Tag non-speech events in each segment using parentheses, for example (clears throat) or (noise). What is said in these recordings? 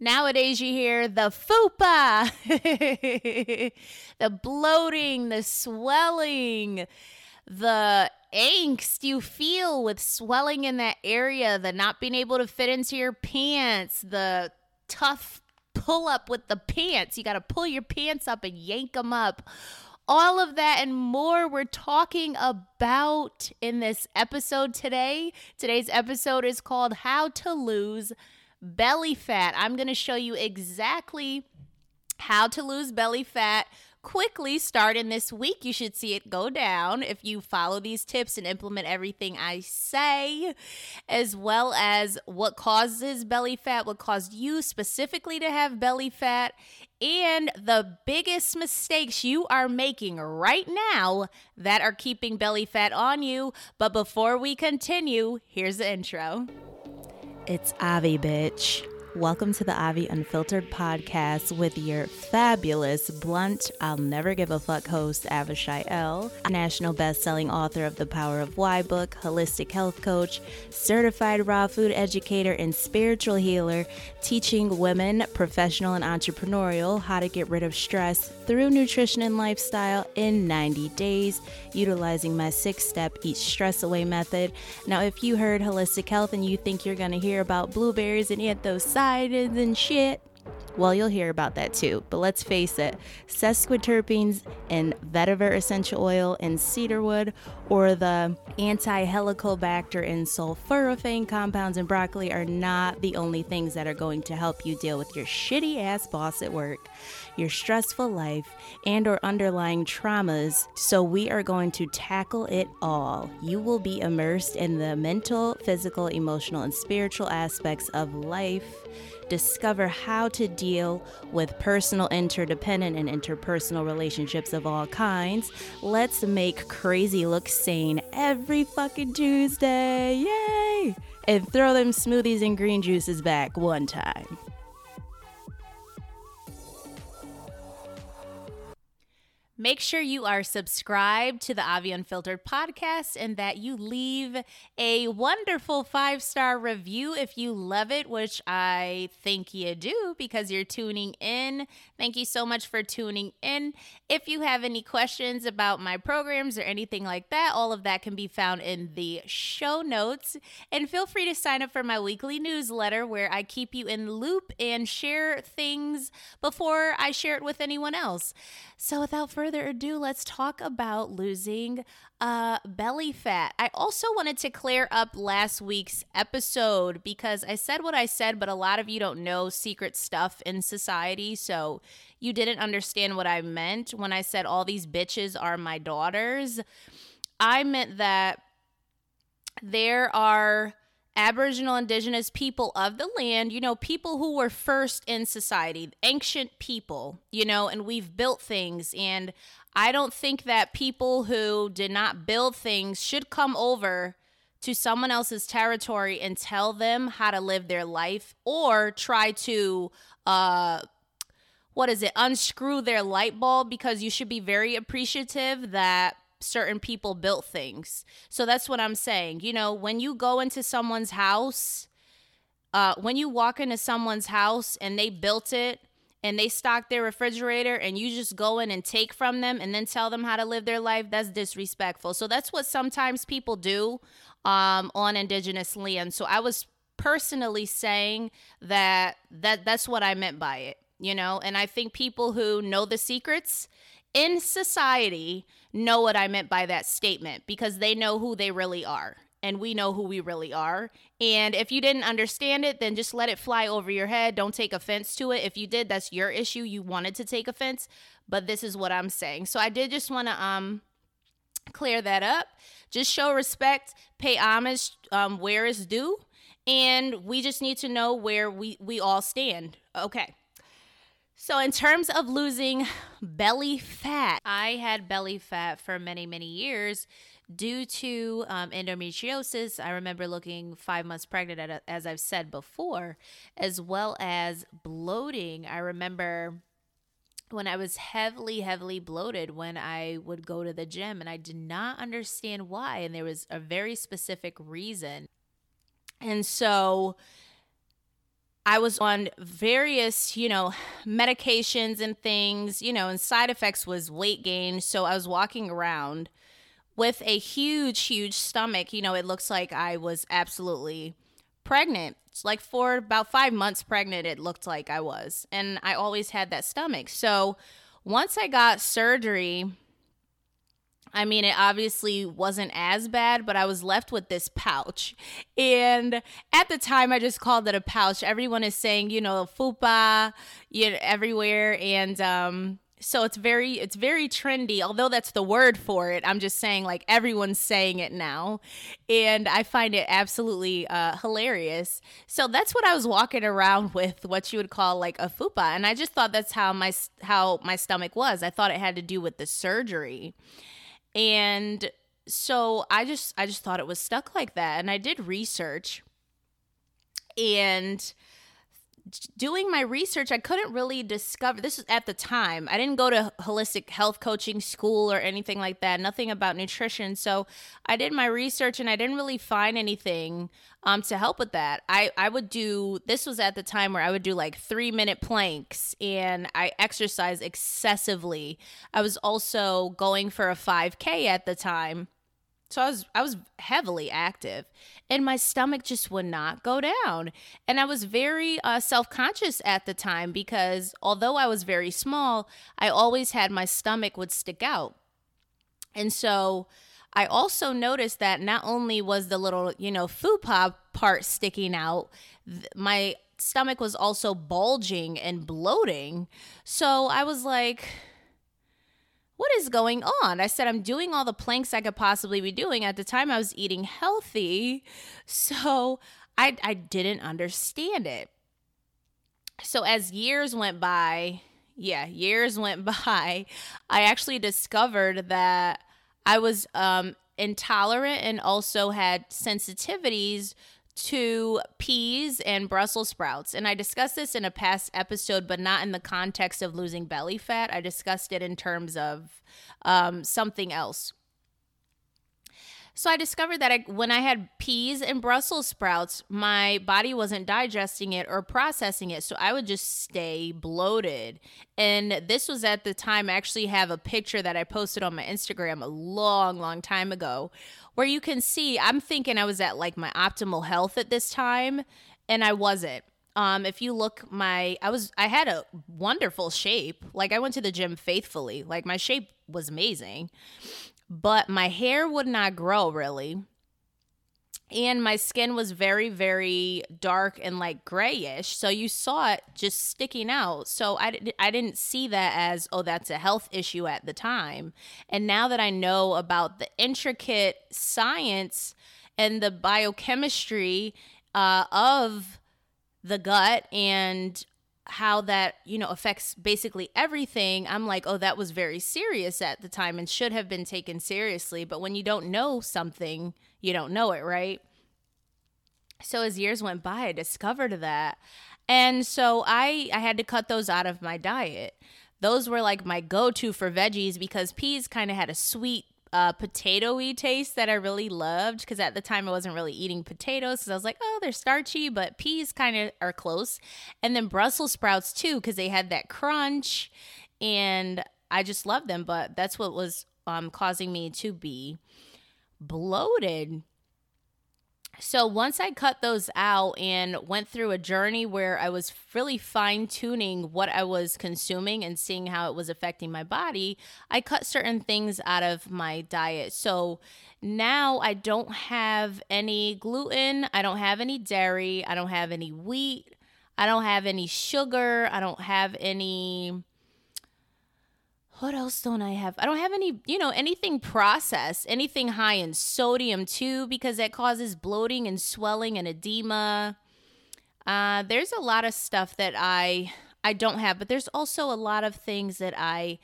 Nowadays, you hear the fupa, (laughs) the bloating, the swelling, the angst you feel with swelling in that area, the not being able to fit into your pants, the tough pull up with the pants. You got to pull your pants up and yank them up. All of that and more we're talking about in this episode today. Today's episode is called How to Lose belly fat. I'm going to show you exactly how to lose belly fat quickly starting this week. You should see it go down if you follow these tips and implement everything I say, as well as what causes belly fat, what caused you specifically to have belly fat, and the biggest mistakes you are making right now that are keeping belly fat on you. But before we continue, here's the intro. It's Avi, bitch. Welcome to the Avi Unfiltered podcast with your fabulous, blunt, I'll never give a fuck host, Avishai L., national best-selling author of The Power of Why book, holistic health coach, certified raw food educator, and spiritual healer, teaching women, professional and entrepreneurial, how to get rid of stress through nutrition and lifestyle in 90 days, utilizing my six-step Eat Stress Away method. Now, if you heard holistic health and you think you're going to hear about blueberries and eat those and shit. Well, you'll hear about that too. But let's face it, sesquiterpenes in vetiver essential oil and cedarwood, or the anti helicobacter and sulforaphane compounds in broccoli are not the only things that are going to help you deal with your shitty ass boss at work, your stressful life, and or underlying traumas. So we are going to tackle it all. You will be immersed in the mental, physical, emotional, and spiritual aspects of life discover how to deal with personal, interdependent, and interpersonal relationships of all kinds. Let's make crazy look sane every fucking Tuesday. Yay! And throw them smoothies and green juices back one time. Make sure you are subscribed to the Avi Unfiltered podcast and that you leave a wonderful five star review if you love it, which I think you do because you're tuning in. Thank you so much for tuning in. If you have any questions about my programs or anything like that, all of that can be found in the show notes. And feel free to sign up for my weekly newsletter where I keep you in loop and share things before I share it with anyone else. So, without further ado, let's talk about losing uh, belly fat. I also wanted to clear up last week's episode because I said what I said, but a lot of you don't know secret stuff in society. So, you didn't understand what I meant when I said all these bitches are my daughters. I meant that there are Aboriginal indigenous people of the land, you know, people who were first in society, ancient people, you know, and we've built things. And I don't think that people who did not build things should come over to someone else's territory and tell them how to live their life or try to, uh, what is it, unscrew their light bulb because you should be very appreciative that certain people built things. So that's what I'm saying. You know, when you go into someone's house, uh, when you walk into someone's house and they built it and they stock their refrigerator and you just go in and take from them and then tell them how to live their life, that's disrespectful. So that's what sometimes people do um, on indigenous land. So I was personally saying that that that's what I meant by it, you know. And I think people who know the secrets in society know what I meant by that statement because they know who they really are and we know who we really are. And if you didn't understand it, then just let it fly over your head. Don't take offense to it. If you did, that's your issue. You wanted to take offense, but this is what I'm saying. So I did just want to um clear that up. Just show respect, pay homage um, due, and we just need to know where we we all stand. Okay. So, in terms of losing belly fat, I had belly fat for many, many years due to um, endometriosis. I remember looking five months pregnant, as I've said before, as well as bloating. I remember when I was heavily, heavily bloated when I would go to the gym, and I did not understand why. And there was a very specific reason. And so, I was on various, you know, medications and things, you know, and side effects was weight gain. So I was walking around with a huge, huge stomach. You know, it looks like I was absolutely pregnant. It's like for about five months pregnant, it looked like I was. And I always had that stomach. So once I got surgery, I mean, it obviously wasn't as bad, but I was left with this pouch. And at the time, I just called it a pouch. Everyone is saying, you know, fupa, you know, everywhere. And, um, so it's very it's very trendy although that's the word for it i'm just saying like everyone's saying it now and i find it absolutely uh, hilarious so that's what i was walking around (laughs) with what you would call like a fupa and i just thought that's how my how my stomach was i thought it had to do with the surgery and so I just I just thought it was stuck like that. And I did research and doing my research, I couldn't really discover this was at the time. I didn't go to holistic health coaching school or anything like that, nothing about nutrition. So I did my research and I didn't really find anything um, to help with that. I, I would do this was at the time where I would do like three minute planks and I exercise excessively. I was also going for a 5K at the time. So I was I was heavily active and my stomach just would not go down. And I was very uh, self-conscious at the time because although I was very small, I always had my stomach would stick out. And so I also noticed that not only was the little, you know, fupa part sticking out, th- my stomach was also bulging and bloating. So I was like, what is going on? I said, I'm doing all the planks I could possibly be doing. At the time, I was eating healthy. So I, I didn't understand it. So as years went by, yeah, years went (laughs) by, I actually discovered that I was um, intolerant and also had sensitivities to peas and Brussels sprouts. And I discussed this in a past episode, but not in the context of losing belly fat. I discussed it in terms of um, something else. So I discovered that I, when I had peas and Brussels sprouts, my body wasn't digesting it or processing it. So I would just stay bloated. And this was at the time, I actually have a picture that I posted on my Instagram a long, long time ago where you can see I'm thinking I was at like my optimal health at this time, and I wasn't. Um, if you look my I was I had a wonderful shape. Like I went to the gym faithfully. Like my shape was amazing but my hair would not grow really. And my skin was very, very dark and like grayish. So you saw it just sticking out. So I, I didn't see that as, oh, that's a health issue at the time. And now that I know about the intricate science and the biochemistry uh, of the gut and how that you know affects basically everything i'm like oh that was very serious at the time and should have been taken seriously. But when you don't know something you don't know it right? So as years went by i discovered that. And so i i had to cut those out of my diet. Those were like my go-to for veggies because peas kind of had a sweet uh, potatoy taste that I really loved because at the time I wasn't really eating potatoes because I was like, oh, they're starchy, but peas kind of are close. And then Brussels sprouts too because they had that crunch, and I just loved them. But that's what was um, causing me to be bloated so once I cut those out and went through a journey where I was really fine tuning what I was consuming and seeing how it was affecting my body, I cut certain things out of my diet. So now I don't have any gluten, I don't have any dairy, I don't have any wheat, I don't have any sugar, I don't have any what else don't I have? I don't have any, you know, anything processed, anything high in sodium too, because that causes bloating and swelling and edema. Uh, there's a lot of stuff that I I don't have, but there's also a lot of things that I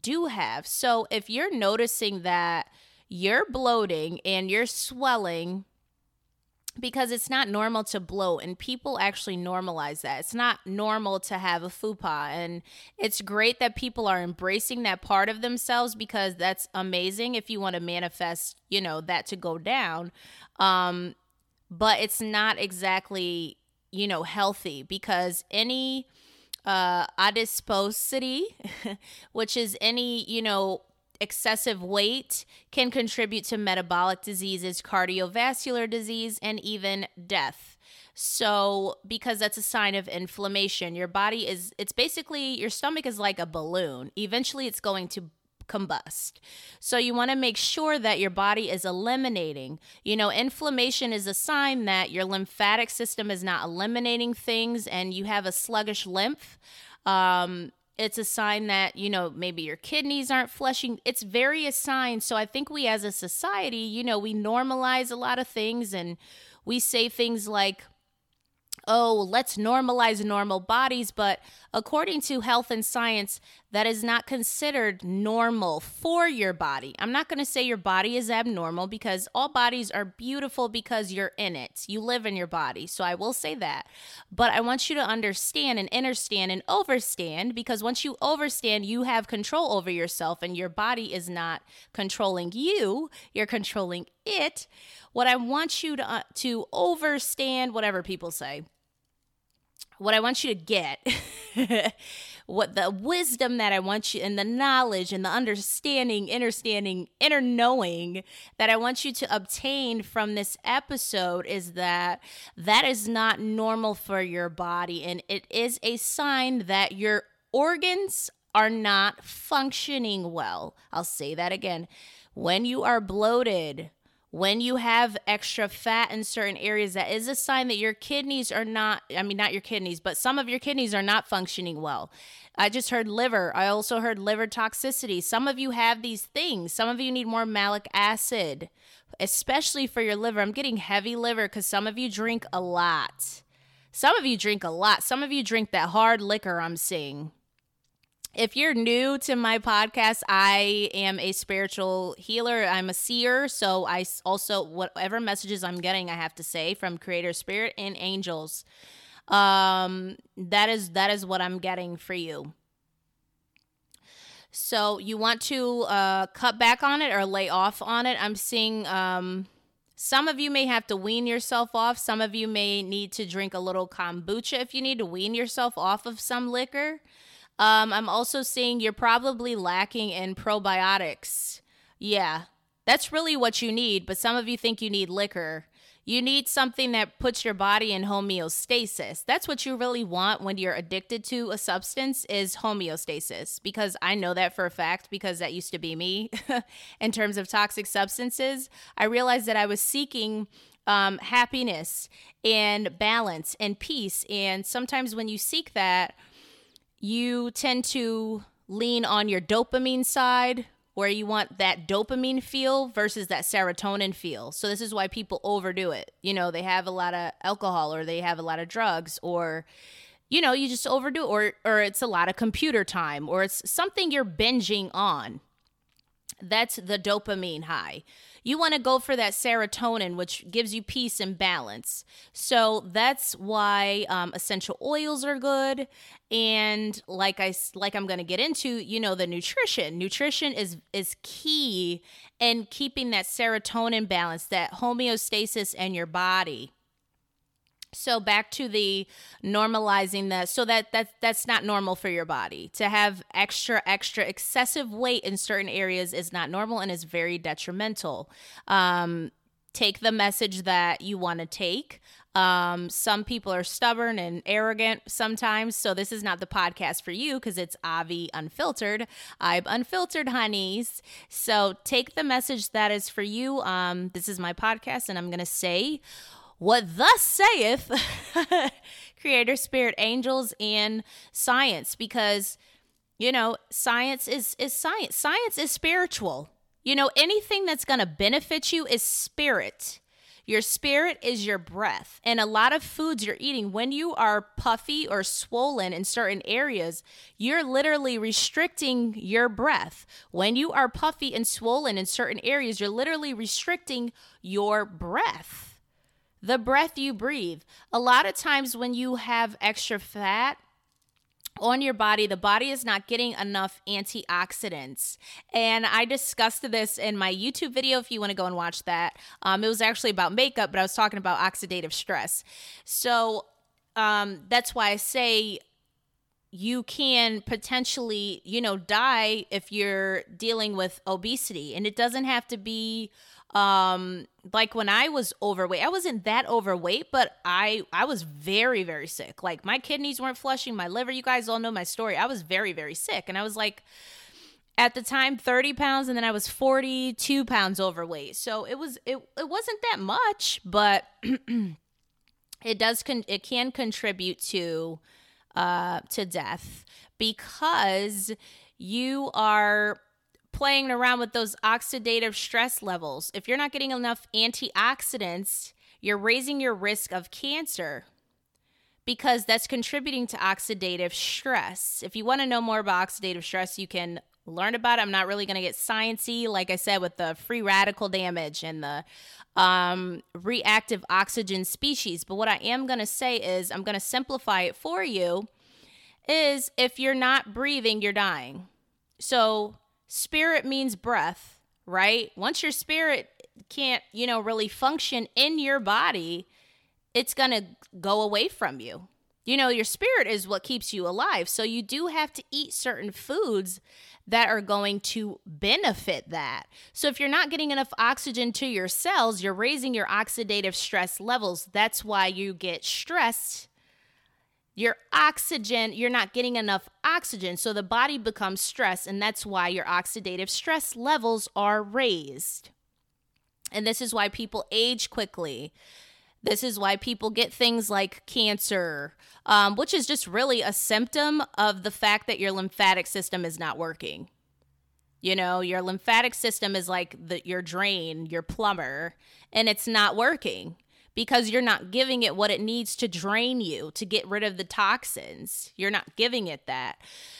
do have. So if you're noticing that you're bloating and you're swelling because it's not normal to bloat and people actually normalize that. It's not normal to have a fupa and it's great that people are embracing that part of themselves because that's amazing if you want to manifest, you know, that to go down. Um but it's not exactly you know, healthy because any uh, adiposity, (laughs) which is any, you know, excessive weight, can contribute to metabolic diseases, cardiovascular disease, and even death. So, because that's a sign of inflammation, your body is, it's basically, your stomach is like a balloon. Eventually, it's going to combust. So you want to make sure that your body is eliminating. You know, inflammation is a sign that your lymphatic system is not eliminating things and you have a sluggish lymph. Um, it's a sign that, you know, maybe your kidneys aren't flushing. It's various signs. So I think we as a society, you know, we normalize a lot of things and we say things like, oh, let's normalize normal bodies. But according to health and science, that is not considered normal for your body. I'm not going to say your body is abnormal because all bodies are beautiful because you're in it. You live in your body. So I will say that. But I want you to understand and understand and overstand because once you overstand, you have control over yourself and your body is not controlling you, you're controlling it. What I want you to uh, to overstand whatever people say. What I want you to get (laughs) what the wisdom that I want you and the knowledge and the understanding, understanding, inner knowing that I want you to obtain from this episode is that that is not normal for your body and it is a sign that your organs are not functioning well. I'll say that again. When you are bloated, when you have extra fat in certain areas, that is a sign that your kidneys are not, I mean, not your kidneys, but some of your kidneys are not functioning well. I just heard liver. I also heard liver toxicity. Some of you have these things. Some of you need more malic acid, especially for your liver. I'm getting heavy liver because some of you drink a lot. Some of you drink a lot. Some of you drink that hard liquor I'm seeing if you're new to my podcast, I am a spiritual healer. I'm a seer. So I also, whatever messages I'm getting, I have to say from creator spirit and angels. Um, that is, that is what I'm getting for you. So you want to uh, cut back on it or lay off on it. I'm seeing um, some of you may have to wean yourself off. Some of you may need to drink a little kombucha if you need to wean yourself off of some liquor. Um, I'm also seeing you're probably lacking in probiotics. Yeah, that's really what you need, but some of you think you need liquor. You need something that puts your body in homeostasis. That's what you really want when you're addicted to a substance is homeostasis because I know that for a fact because that used to be me (laughs) in terms of toxic substances. I realized that I was seeking um, happiness and balance and peace and sometimes when you seek that you tend to lean on your dopamine side where you want that dopamine feel versus that serotonin feel. So this is why people overdo it. You know, they have a lot of alcohol or they have a lot of drugs or you know, you just overdo it or or it's a lot of computer time or it's something you're binging on. That's the dopamine high. You want to go for that serotonin, which gives you peace and balance. So that's why um, essential oils are good. And like I like I'm going to get into, you know, the nutrition. Nutrition is is key in keeping that serotonin balance, that homeostasis in your body. So back to the normalizing that so that that that's not normal for your body. To have extra extra excessive weight in certain areas is not normal and is very detrimental. Um, take the message that you want to take. Um, some people are stubborn and arrogant sometimes, so this is not the podcast for you because it's Avi Unfiltered. I'm unfiltered, honeys. So take the message that is for you. Um, this is my podcast, and I'm gonna say what thus saith (laughs) creator spirit angels and science because you know science is is science. Science is spiritual. You know anything that's going to benefit you is spirit. Your spirit is your breath. And a lot of foods you're eating when you are puffy or swollen in certain areas you're literally restricting your breath. When you are puffy and swollen in certain areas you're literally restricting your breath the breath you breathe. A lot of times when you have extra fat, on your body, the body is not getting enough antioxidants. And I discussed this in my YouTube video if you want to go and watch that. Um, it was actually about makeup, but I was talking about oxidative stress. So, um, that's why I say you can potentially, you know, die if you're dealing with obesity. And it doesn't have to be um like when I was overweight. I wasn't that overweight, but I I was very very sick. Like my kidneys weren't flushing, my liver, you guys all know my story. I was very very sick and I was like at the time 30 pounds and then I was 42 pounds overweight. So it was it it wasn't that much, but (clears throat) it does con- it can contribute to uh to death because you are playing around with those oxidative stress levels. If you're not getting enough antioxidants, you're raising your risk of cancer because that's contributing to oxidative stress. If you want to know more about oxidative stress, you can learn about it. I'm not really going to get sciency, like I said, with the free radical damage and the um, reactive oxygen species. But what I am going to say is, I'm going to simplify it for you. Is if you're not breathing, you're dying. So spirit means breath, right? Once your spirit can't, you know, really function in your body, it's going to go away from you. You know, your spirit is what keeps you alive. So you do have to eat certain foods that are going to benefit that. So if you're not getting enough oxygen to your cells, you're raising your oxidative stress levels. That's why you get stressed your oxygen, you're not getting enough oxygen. So the body becomes stressed, and that's why your oxidative stress levels are raised. And this is why people age quickly. This is why people get things like cancer, um, which is just really a symptom of the fact that your lymphatic system is not working. You know, your lymphatic system is like the, your drain, your plumber, and it's not working because you're not giving it what it needs to drain you to get rid of the toxins. You're not giving it that.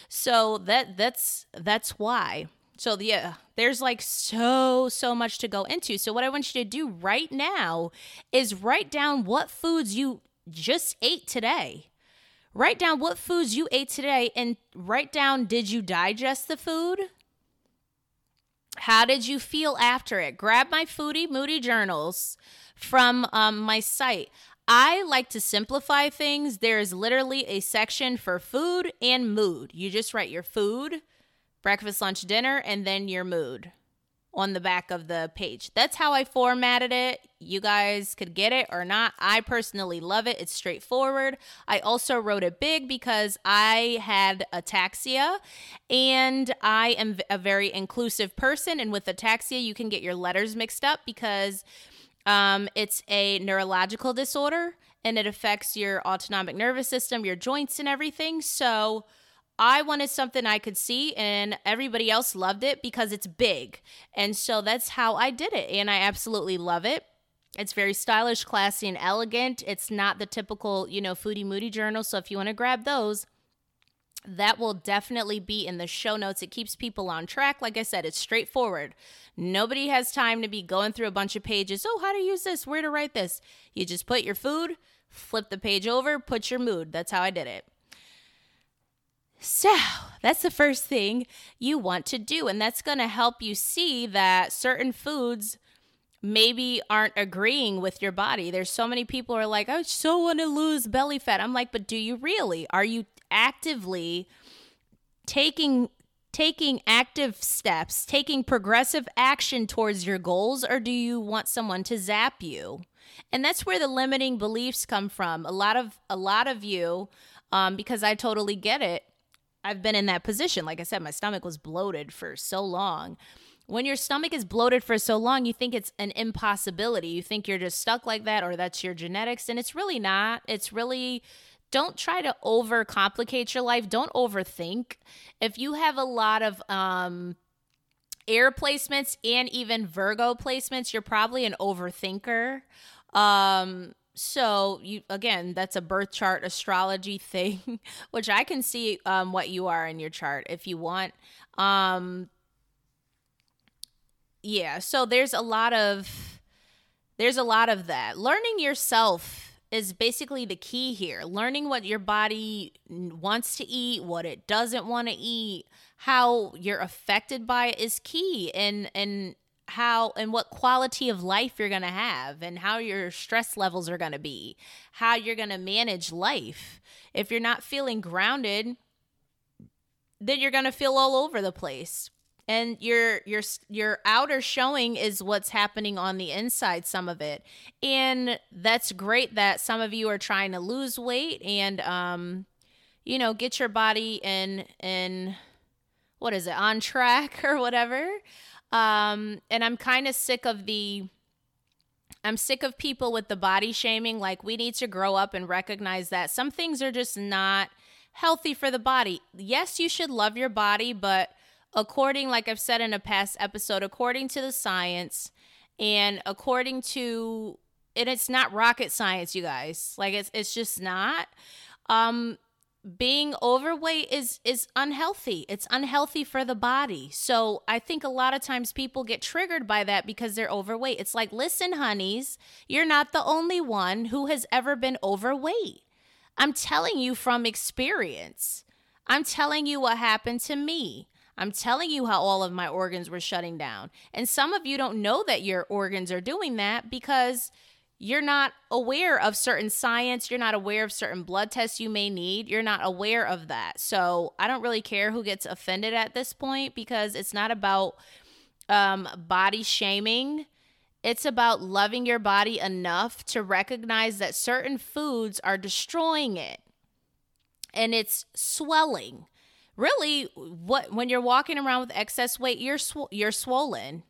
So that that's that's why. So yeah, uh, there's like so so much to go into. So what I want you to do right now is write down what foods you just ate today. Write down what foods you ate today and write down did you digest the food? How did you feel after it? Grab my Foodie Moody journals from um, my site. I like to simplify things. There is literally a section for food and mood. You just write your food, breakfast, lunch, dinner, and then your mood on the back of the page. That's how I formatted it. You guys could get it or not. I personally love it. It's straightforward. I also wrote it big because I had ataxia and I am a very inclusive person. And with ataxia, you can get your letters mixed up because um, it's a neurological disorder and it affects your autonomic nervous system, your joints, and everything. So I wanted something I could see, and everybody else loved it because it's big. And so that's how I did it. And I absolutely love it. It's very stylish, classy, and elegant. It's not the typical, you know, foodie moody journal. So if you want to grab those, that will definitely be in the show notes. It keeps people on track. Like I said, it's straightforward. Nobody has time to be going through a bunch of pages. Oh, how to use this, where to write this. You just put your food, flip the page over, put your mood. That's how I did it. So, that's the first thing you want to do. And that's going to help you see that certain foods maybe aren't agreeing with your body. There's so many people are like, I so want to lose belly fat. I'm like, but do you really? Are you actively taking taking active steps, taking progressive action towards your goals, or do you want someone to zap you? And that's where the limiting beliefs come from. A lot of a lot of you, um, because I totally get it. I've been in that position. Like I said, my stomach was bloated for so long. When your stomach is bloated for so long, you think it's an impossibility. You think you're just stuck like that, or that's your genetics, and it's really not. It's really don't try to overcomplicate your life. Don't overthink. If you have a lot of um air placements and even Virgo placements, you're probably an overthinker. Um so you again, that's a birth chart astrology (laughs) thing, which I can see um what you are in your chart if you want. Um yeah, so there's a lot of there's a lot of that. Learning yourself is basically the key here. Learning what your body wants to eat, what it doesn't want to eat, how you're affected by it is key and and how and what quality of life you're going to have and how your stress levels are going to be, how you're going to manage life. If you're not feeling grounded, then you're going to feel all over the place. And your your your outer showing is what's happening on the inside some of it. And that's great that some of you are trying to lose weight and um you know, get your body in in what is it, on track (laughs) or whatever. Um, and I'm kind of sick of the I'm sick of people with the body shaming. Like, we need to grow up and recognize that some things are just not healthy for the body. Yes, you should love your body, but according, like I've said in a past episode, according to the science and according to, and it's not rocket science, you guys. Like, it's, it's just not. Um, being overweight is is unhealthy. It's unhealthy for the body. So I think a lot of times people get triggered by that because they're overweight. It's like, listen, honeys, you're not the only one who has ever been overweight. I'm telling you from experience. I'm telling you what happened to me. I'm telling you how all of my organs were shutting down. And some of you don't know that your organs are doing that because you're not aware of certain science, you're not aware of certain blood tests you may need, you're not aware of that. So I don't really care who gets offended at this point because it's not about um, body shaming. It's about loving your body enough to recognize that certain foods are destroying it and it's swelling. Really, what when you're walking around with excess weight, you're sw- you're swollen.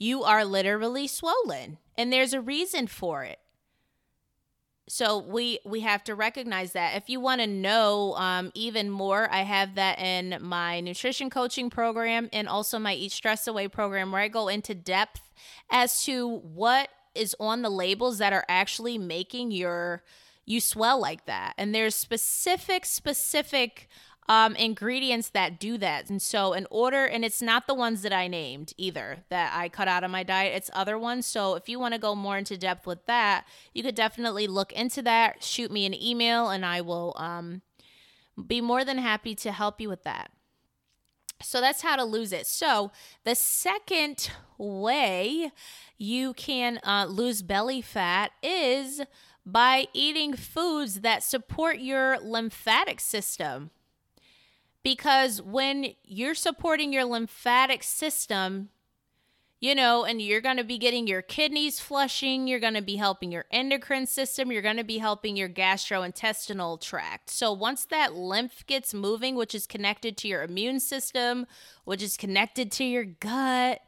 You are literally swollen and there's a reason for it. So we we have to recognize that. If you want to know um, even more i have that in my nutrition coaching program and also my eat stress away program where i go into depth as to what is on the labels that are actually making your you swell like that. And there's specific specific um, ingredients that do that. And so, in order, and it's not the ones that I named either that I cut out of my diet, it's other ones. So, if you want to go more into depth with that, you could definitely look into that. Shoot me an email, and I will um, be more than happy to help you with that. So, that's how to lose it. So, the second way you can uh, lose belly fat is by eating foods that support your lymphatic system because when you're supporting your lymphatic system, you know, and you're going to be getting your kidneys flushing, you're going to be helping your endocrine system, you're going to be helping your gastrointestinal tract. So once that lymph gets moving, which is connected to your immune system, which is connected to your gut,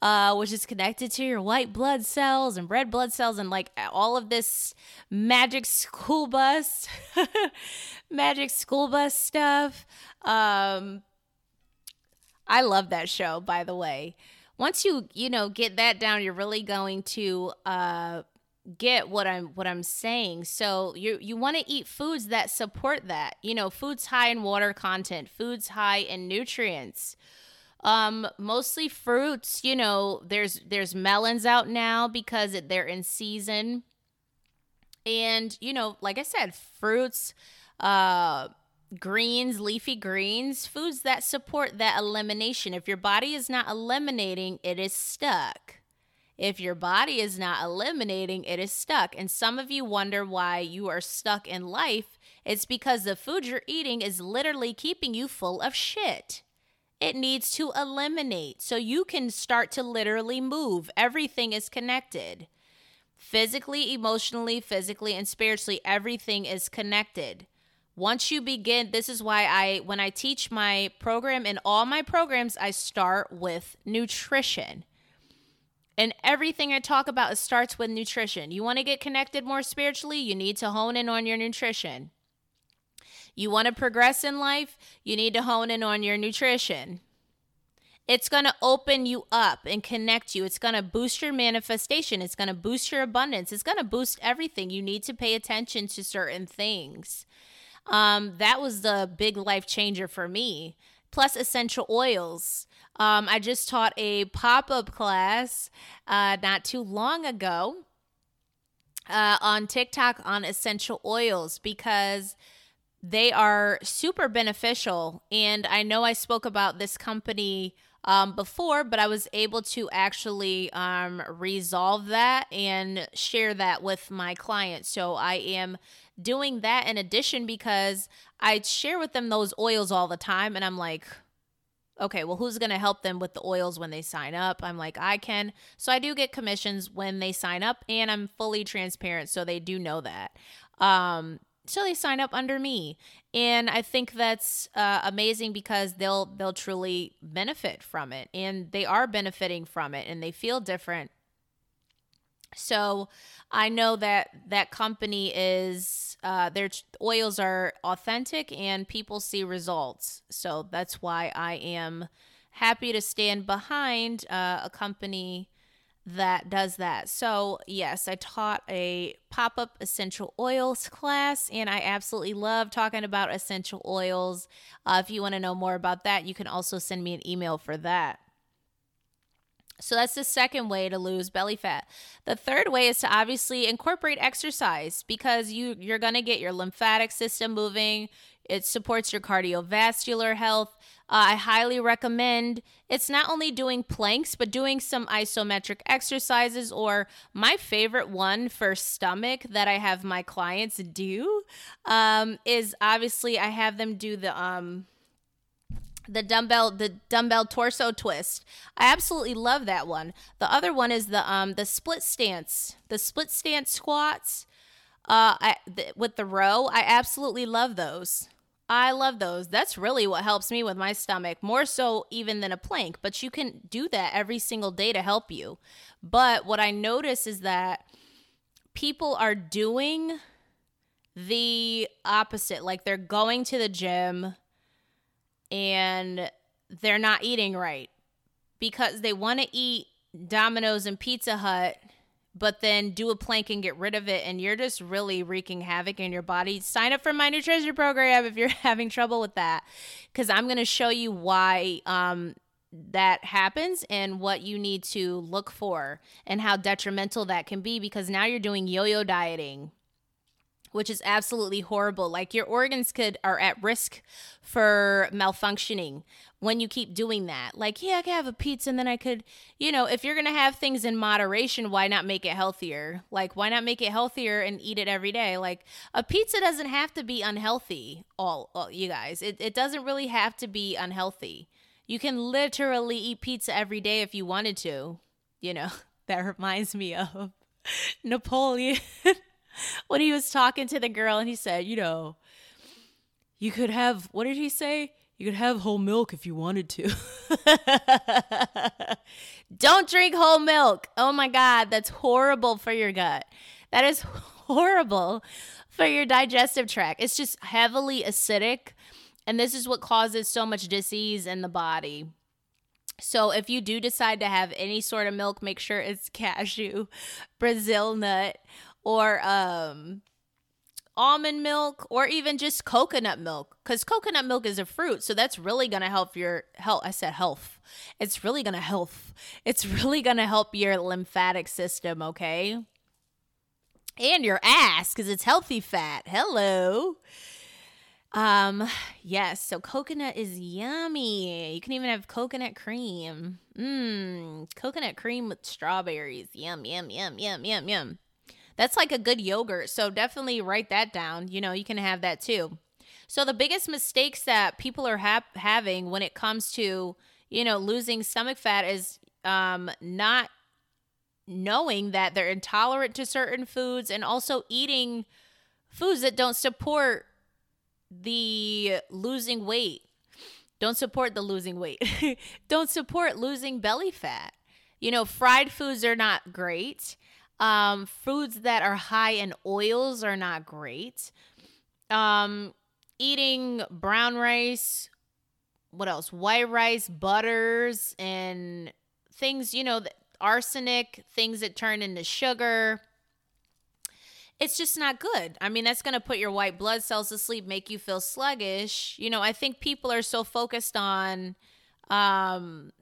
uh, which is connected to your white blood cells and red blood cells, and like all of this magic school bus, (laughs) magic school bus stuff. Um, I love that show, by the way. Once you you know get that down, you're really going to uh, get what I'm what I'm saying. So you you want to eat foods that support that. You know, foods high in water content, foods high in nutrients. Um, mostly fruits. You know, there's there's melons out now because they're in season, and you know, like I said, fruits. Uh, greens, leafy greens, foods that support that elimination. If your body is not eliminating, it is stuck. If your body is not eliminating, it is stuck. And some of you wonder why you are stuck in life. It's because the food you're eating is literally keeping you full of shit. It needs to eliminate so you can start to literally move. Everything is connected. Physically, emotionally, physically, and spiritually, everything is connected once you begin this is why i when i teach my program in all my programs i start with nutrition and everything i talk about starts with nutrition you want to get connected more spiritually you need to hone in on your nutrition you want to progress in life you need to hone in on your nutrition it's going to open you up and connect you. It's going to boost your manifestation. It's going to boost your abundance. It's going to boost everything. You need to pay attention to certain things. Um, that was the big life changer for me. Plus essential oils. Um, I just taught a pop up class uh, not too long ago uh, on TikTok on essential oils because they are super beneficial. And I know I spoke about this company um, before, but I was able to actually um, resolve that and share that with my clients. So I am doing that in addition because I share with them those oils all the time, and I'm like, okay, well, who's going to help them with the oils when they sign up? I'm like, I can. So I do get commissions when they sign up, and I'm fully transparent, so they do know that. Um, so they sign up under me, and I think that's uh, amazing because they'll they'll truly benefit from it, and they are benefiting from it, and they feel different. So I know that that company is uh, their oils are authentic and people see results. So that's why I am happy to stand behind uh, a company that does that. So, yes, I taught a pop up essential oils class, and I absolutely love talking about essential oils. Uh, if you want to know more about that, you can also send me an email for that. So that's the second way to lose belly fat. The third way is to obviously incorporate exercise because you you're going to get your lymphatic system moving. It supports your cardiovascular health. Uh, I highly recommend it's not only doing planks, but doing some isometric exercises, or my favorite one for stomach that I have my clients do um, is obviously I have them do the um, the dumbbell the dumbbell torso twist. I absolutely love that one. The other one is the um the split stance the split stance squats. Uh I, th- with the row i absolutely love those i love those. That's really what helps me with my stomach more so even than a plank but you can do that every single day to help you. But what i notice is that people are doing the opposite like they're going to the gym and they're not eating right because they want to eat Domino's and Pizza Hut, but then do a plank and get rid of it, and you're just really wreaking havoc in your body. Sign up for my nutrition program if you're (laughs) having trouble with that, because I'm going to show you why um, that happens and what you need to look for and how detrimental that can be because now you're doing yo yo dieting which is absolutely horrible. Like your organs could are at risk for malfunctioning when you keep doing that. Like, yeah, I could have a pizza and then I could, you know, if you're going to have things in moderation, why not make it healthier? Like, why not make it healthier and eat it every day? Like, a pizza doesn't have to be unhealthy, all, all you guys. It, it doesn't really have to be unhealthy. You can literally eat pizza every day if you wanted to. You know, (laughs) that reminds me of (laughs) Napoleon. (laughs) when he was talking to the girl and he said, you know, you could have, what did he say? You could have whole milk if you wanted to. (laughs) Don't drink whole milk. Oh my God, that's horrible for your gut. That is (laughs) horrible for your digestive tract. It's just heavily acidic. And this is what causes so much disease in the body. So if you do decide to have any sort of milk, make sure it's cashew, Brazil nut, or um almond milk or even just coconut milk because coconut milk is a fruit so that's really going to help your health i said health. It's really going to help it's (laughs) really going to help your lymphatic system okay? And your ass because it's healthy fat. Hello. Um yes so coconut is yummy. You can even have coconut cream. Mmm coconut cream with strawberries. Yum yum yum yum yum yum that's like a good yogurt. So definitely write that down. You know, you can have that too. So the biggest mistakes that people are ha- having when it comes to, you know, losing stomach fat is um, not knowing that they're intolerant to certain foods and also eating foods that don't support the losing weight. Don't support the losing weight. (laughs) don't support losing belly fat. You know, fried foods are not great. Um, foods that are high in oils are not great. Um, eating brown rice, what else? White rice, butters, and things, you know, arsenic, things that turn into sugar. It's just not good. I mean, that's going to put your white blood cells to sleep, make you feel sluggish. You know, I think people are so focused on um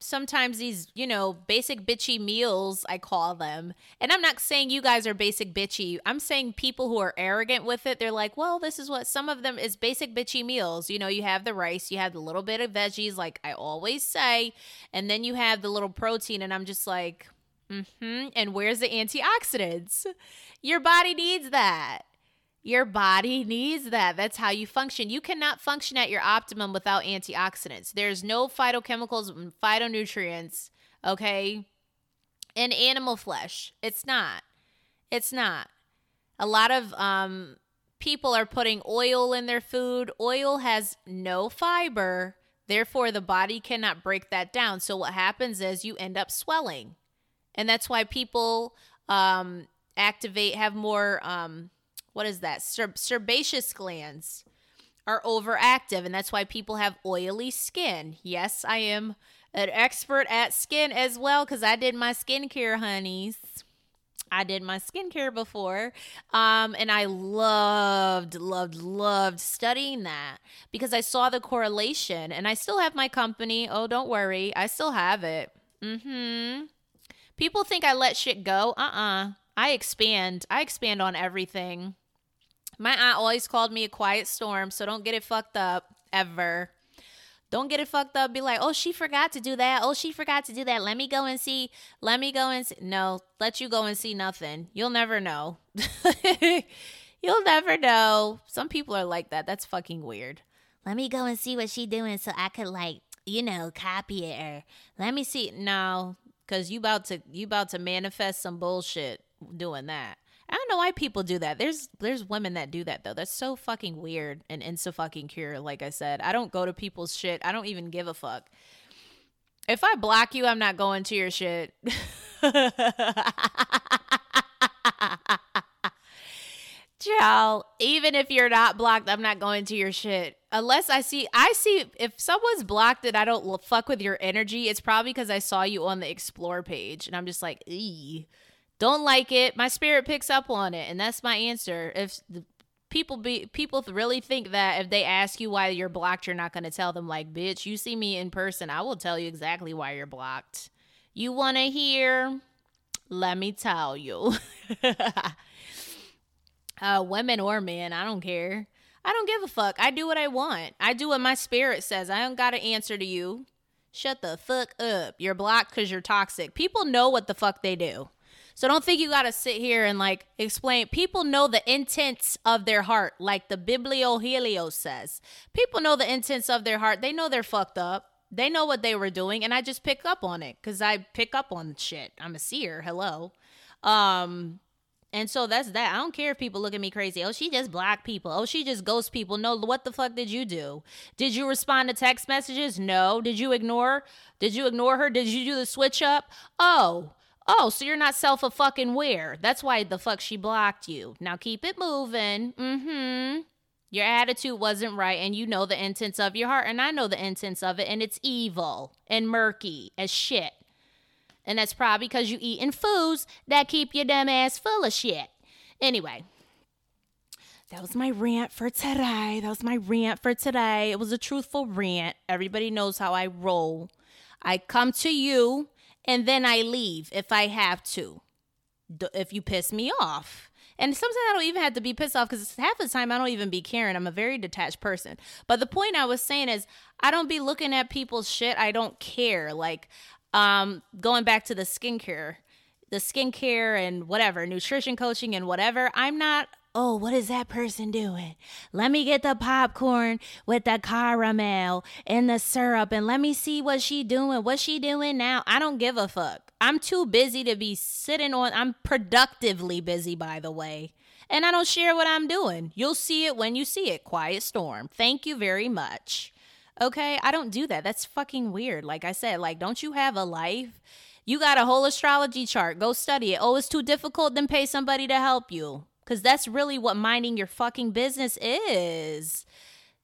sometimes these, you know, basic bitchy meals, I call them. And I'm not saying you guys are basic bitchy. I'm saying people who are arrogant with it, they're like, well, this is what some of them is basic bitchy meals. You know, you have the rice, you have the little bit of veggies, like I always say, and then you have the little protein. And I'm just like, mm hmm. And where's the antioxidants? Your body needs that. Your body needs that. That's how you function. You cannot function at your optimum without antioxidants. There's no phytochemicals, and phytonutrients, okay, in animal flesh. It's not. It's not. A lot of um, people are putting oil in their food. Oil has no fiber. Therefore, the body cannot break that down. So, what happens is you end up swelling. And that's why people um, activate, have more. Um, what is that? Ser- sebaceous glands are overactive, and that's why people have oily skin. Yes, I am an expert at skin as well because I did my skincare, honeys. I did my skincare before. Um, and I loved, loved, loved studying that because I saw the correlation and I still have my company. Oh, don't worry. I still have it. Mm-hmm. People think I let shit go. Uh-uh. I expand. I expand on everything. My aunt always called me a quiet storm, so don't get it fucked up ever. Don't get it fucked up. Be like, oh, she forgot to do that. Oh, she forgot to do that. Let me go and see. Let me go and see. No, let you go and see nothing. You'll never know. (laughs) You'll never know. Some people are like that. That's fucking weird. Let me go and see what she doing so I could like, you know, copy it or let me see. No, cuz you about to you about to manifest some bullshit doing that. I don't know why people do that. There's there's women that do that though. That's so fucking weird and insta fucking cure. Like I said, I don't go to people's shit. I don't even give a fuck. If I block you, I'm not going to your shit. (laughs) Child, even if you're not blocked, I'm not going to your shit. Unless I see, I see if someone's blocked and I don't fuck with your energy, it's probably because I saw you on the explore page and I'm just like, ee don't like it my spirit picks up on it and that's my answer. If people be people really think that if they ask you why you're blocked you're not going to tell them like bitch you see me in person i will tell you exactly why you're blocked. You want to hear? Let me tell you. (laughs) Uh women or men i don't care. I don't give a fuck. I do what i want. I do what my spirit says. I don't got to answer to you. Shut the fuck up. You're blocked because you're toxic. People know what the fuck they do so don't think you got to sit here and like explain. People know the intents of their heart, like the Bible also says. People know the intents of their heart. They know they're fucked up. They know what they were doing, and I just pick up on it because I pick up on shit. I'm a seer. Hello. Um, and so that's that. I don't care if people look at me crazy. Oh, she just blocked people. Oh, she just ghosts people. No, what the fuck did you do? Did you respond to text messages? No. Did you ignore? Did you ignore her? Did you do the switch up? Oh, Oh, so you're not self a fucking aware. That's why the fuck she blocked you. Now keep it moving. Mm-hmm. Your attitude wasn't right, and you know the intents of your heart, and I know the intents of it, and it's evil and murky as shit. And that's probably because you eating foods that keep your dumb ass full of shit. Anyway, that was my rant for today. That was my rant for today. It was a truthful rant. Everybody knows how I roll. I come to you and then I leave if I have to. If you piss me off. And sometimes I don't even have to be pissed off because half the time I don't even be caring. I'm a very detached person. But the point I was saying is I don't be looking at people's shit. I don't care. Like, um, going back to the skincare, the skincare and whatever, nutrition coaching and whatever, I'm not oh, what is that person doing? Let me get the popcorn with the caramel and the syrup and let me see what she doing. What she doing now? I don't give a fuck. I'm too busy to be sitting on I'm productively busy by the way. And I don't share what I'm doing. You'll see it when you see it. Quiet storm. Thank you very much. Okay? I don't do that. That's fucking weird. Like I said, like don't you have a life? You got a whole astrology chart. Go study it. Oh, it's too difficult, then pay somebody to help you. Because that's really what minding your fucking business is.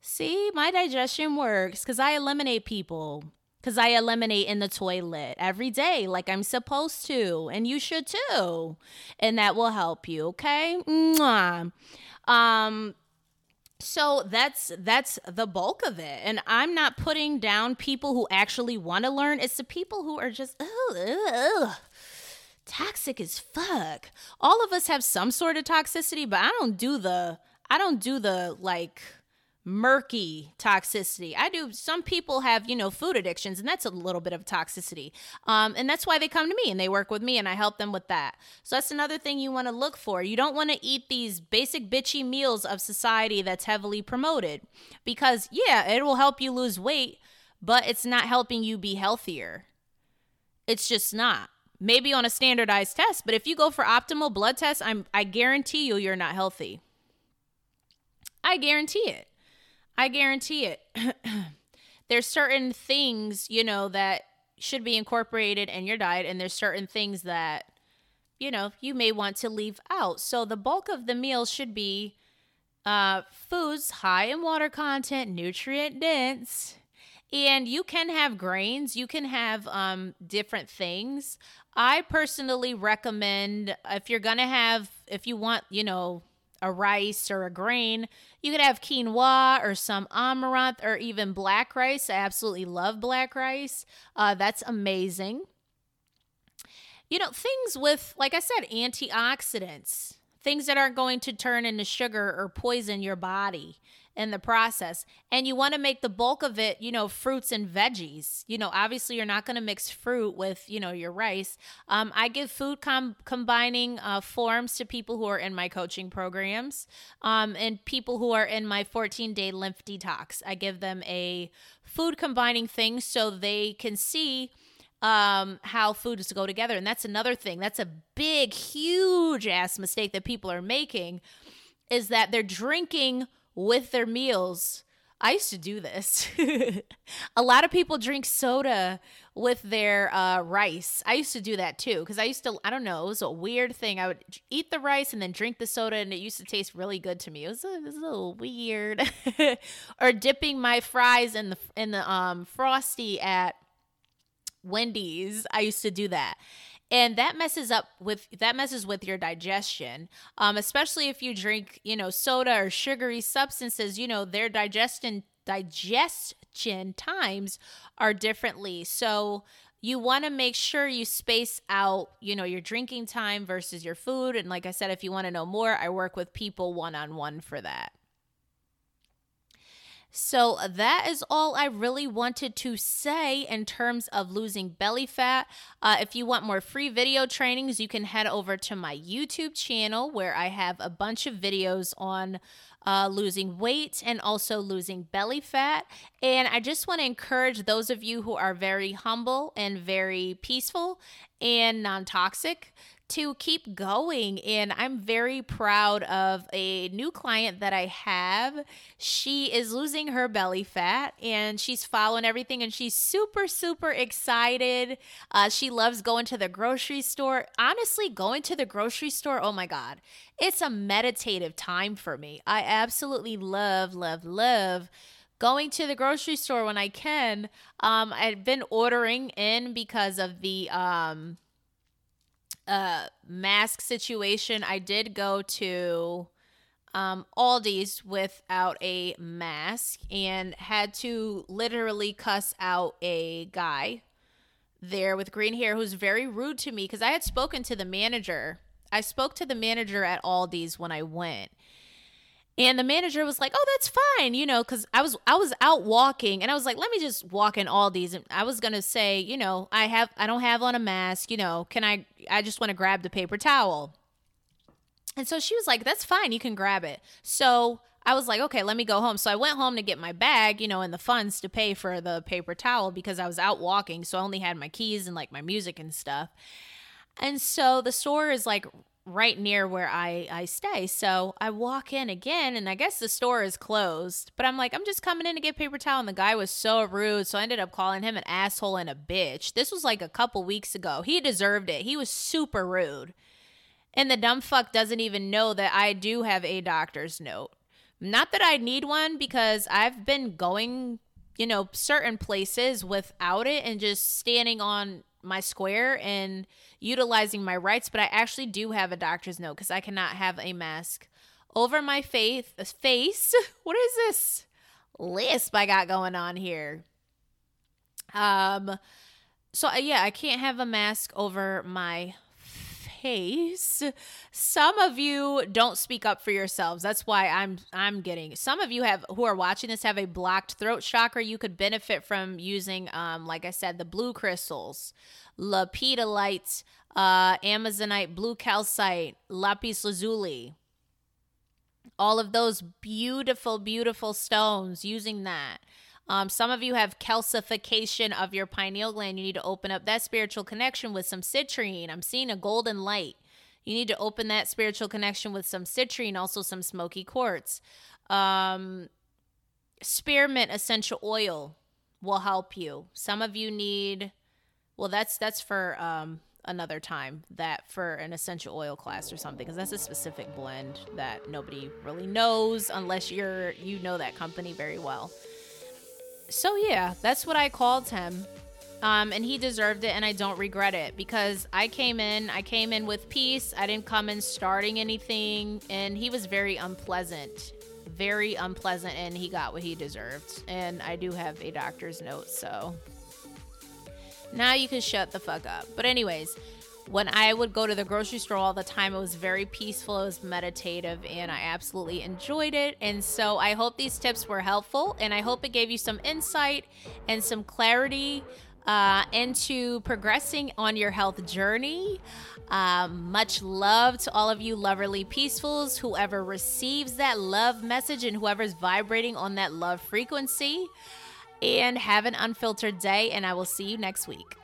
See, my digestion works because I eliminate people. Because I eliminate in the toilet every day like I'm supposed to. And you should too. And that will help you, okay? Mwah. Um, so that's that's the bulk of it and i'm not putting down people who actually want to learn it's the people who are just ugh, ugh, toxic as fuck all of us have some sort of toxicity but i don't do the i don't do the like murky toxicity. I do. Some people have, you know, food addictions, and that's a little bit of toxicity. Um, and that's why they come to me and they work with me, and I help them with that. So that's another thing you want to look for. You don't want to eat these basic bitchy meals of society that's heavily promoted because, yeah, it will help you lose weight, but it's not helping you be healthier. It's just not. Maybe on a standardized test, but if you go for optimal blood tests, I'm I guarantee you you're not healthy. I guarantee it. I guarantee it. (clears throat) there's certain things, you know, that should be incorporated in your diet, and there's certain things that, you know, you may want to leave out. So the bulk of the meal should be uh, foods high in water content, nutrient dense. And you can have grains, you can have um, different things. I personally recommend if you're going to have, if you want, you know, a rice or a grain. You could have quinoa or some amaranth or even black rice. I absolutely love black rice. Uh, that's amazing. You know, things with, like I said, antioxidants, things that aren't going to turn into sugar or poison your body in the process. And you want to make the bulk of it, you know, fruits and veggies. You know, obviously you're not going to mix fruit with, you know, your rice. Um, I give food com- combining uh, forms to people who are in my coaching programs um, and people who are in my 14 day lymph detox. I give them a food combining thing so they can see um, how foods go together. And that's another thing. That's a big, huge ass mistake that people are making is that they're drinking with their meals. I used to do this. (laughs) a lot of people drink soda with their uh, rice. I used to do that too because I used to, I don't know, it was a weird thing. I would eat the rice and then drink the soda, and it used to taste really good to me. It was a, it was a little weird. (laughs) or dipping my fries in the in the um frosty at Wendy's. I used to do that and that messes up with that messes with your digestion um, especially if you drink you know soda or sugary substances you know their digestion digestion times are differently. So you want to make sure you space out you know your drinking time versus your food. And like i said if you want to know more i work with people one-on-one for that so, that is all I really wanted to say in terms of losing belly fat. Uh, if you want more free video trainings, you can head over to my YouTube channel where I have a bunch of videos on uh, losing weight and also losing belly fat. And I just want to encourage those of you who are very humble and very peaceful and non toxic to keep going. And I'm very proud of a new client that I have. She is losing her belly fat and she's following everything and she's super, super excited. Uh, she loves going to the grocery store. Honestly, going to the grocery store, oh my God, it's a meditative time for me. I absolutely love, love, love going to the grocery store when I can. Um, I've been ordering in because of the um, uh, mask situation, I did go to um, Aldi's without a mask and had to literally cuss out a guy there with green hair who's very rude to me because I had spoken to the manager. I spoke to the manager at Aldi's when I went and the manager was like, "Oh, that's fine," you know, because I was I was out walking, and I was like, "Let me just walk in all these." And I was gonna say, you know, I have I don't have on a mask, you know, can I? I just want to grab the paper towel. And so she was like, "That's fine, you can grab it." So I was like, "Okay, let me go home." So I went home to get my bag, you know, and the funds to pay for the paper towel because I was out walking, so I only had my keys and like my music and stuff. And so the store is like right near where I, I stay. So I walk in again, and I guess the store is closed. But I'm like, I'm just coming in to get paper towel. And the guy was so rude. So I ended up calling him an asshole and a bitch. This was like a couple weeks ago. He deserved it. He was super rude. And the dumb fuck doesn't even know that I do have a doctor's note. Not that I need one because I've been going, you know, certain places without it and just standing on my square and utilizing my rights, but I actually do have a doctor's note because I cannot have a mask over my face. Face. (laughs) What is this lisp I got going on here? Um. So uh, yeah, I can't have a mask over my face. Some of you don't speak up for yourselves. That's why I'm I'm getting. Some of you have who are watching this have a blocked throat chakra. You could benefit from using um like I said the blue crystals, lepidolite, uh amazonite, blue calcite, lapis lazuli. All of those beautiful beautiful stones using that. Um, some of you have calcification of your pineal gland. You need to open up that spiritual connection with some citrine. I'm seeing a golden light. You need to open that spiritual connection with some citrine, also some smoky quartz. Um, spearmint essential oil will help you. Some of you need, well, that's that's for um, another time. That for an essential oil class or something, because that's a specific blend that nobody really knows unless you're you know that company very well so yeah, that's what I called him. Um, and he deserved it, and I don't regret it because I came in, I came in with peace. I didn't come in starting anything, and he was very unpleasant, very unpleasant, and he got what he deserved. And I do have a doctor's note, so now you can shut the fuck up. But anyways, when I would go to the grocery store all the time, it was very peaceful, it was meditative, and I absolutely enjoyed it. And so I hope these tips were helpful, and I hope it gave you some insight and some clarity uh, into progressing on your health journey. Um, much love to all of you loverly peacefuls, whoever receives that love message and whoever's vibrating on that love frequency. And have an unfiltered day, and I will see you next week.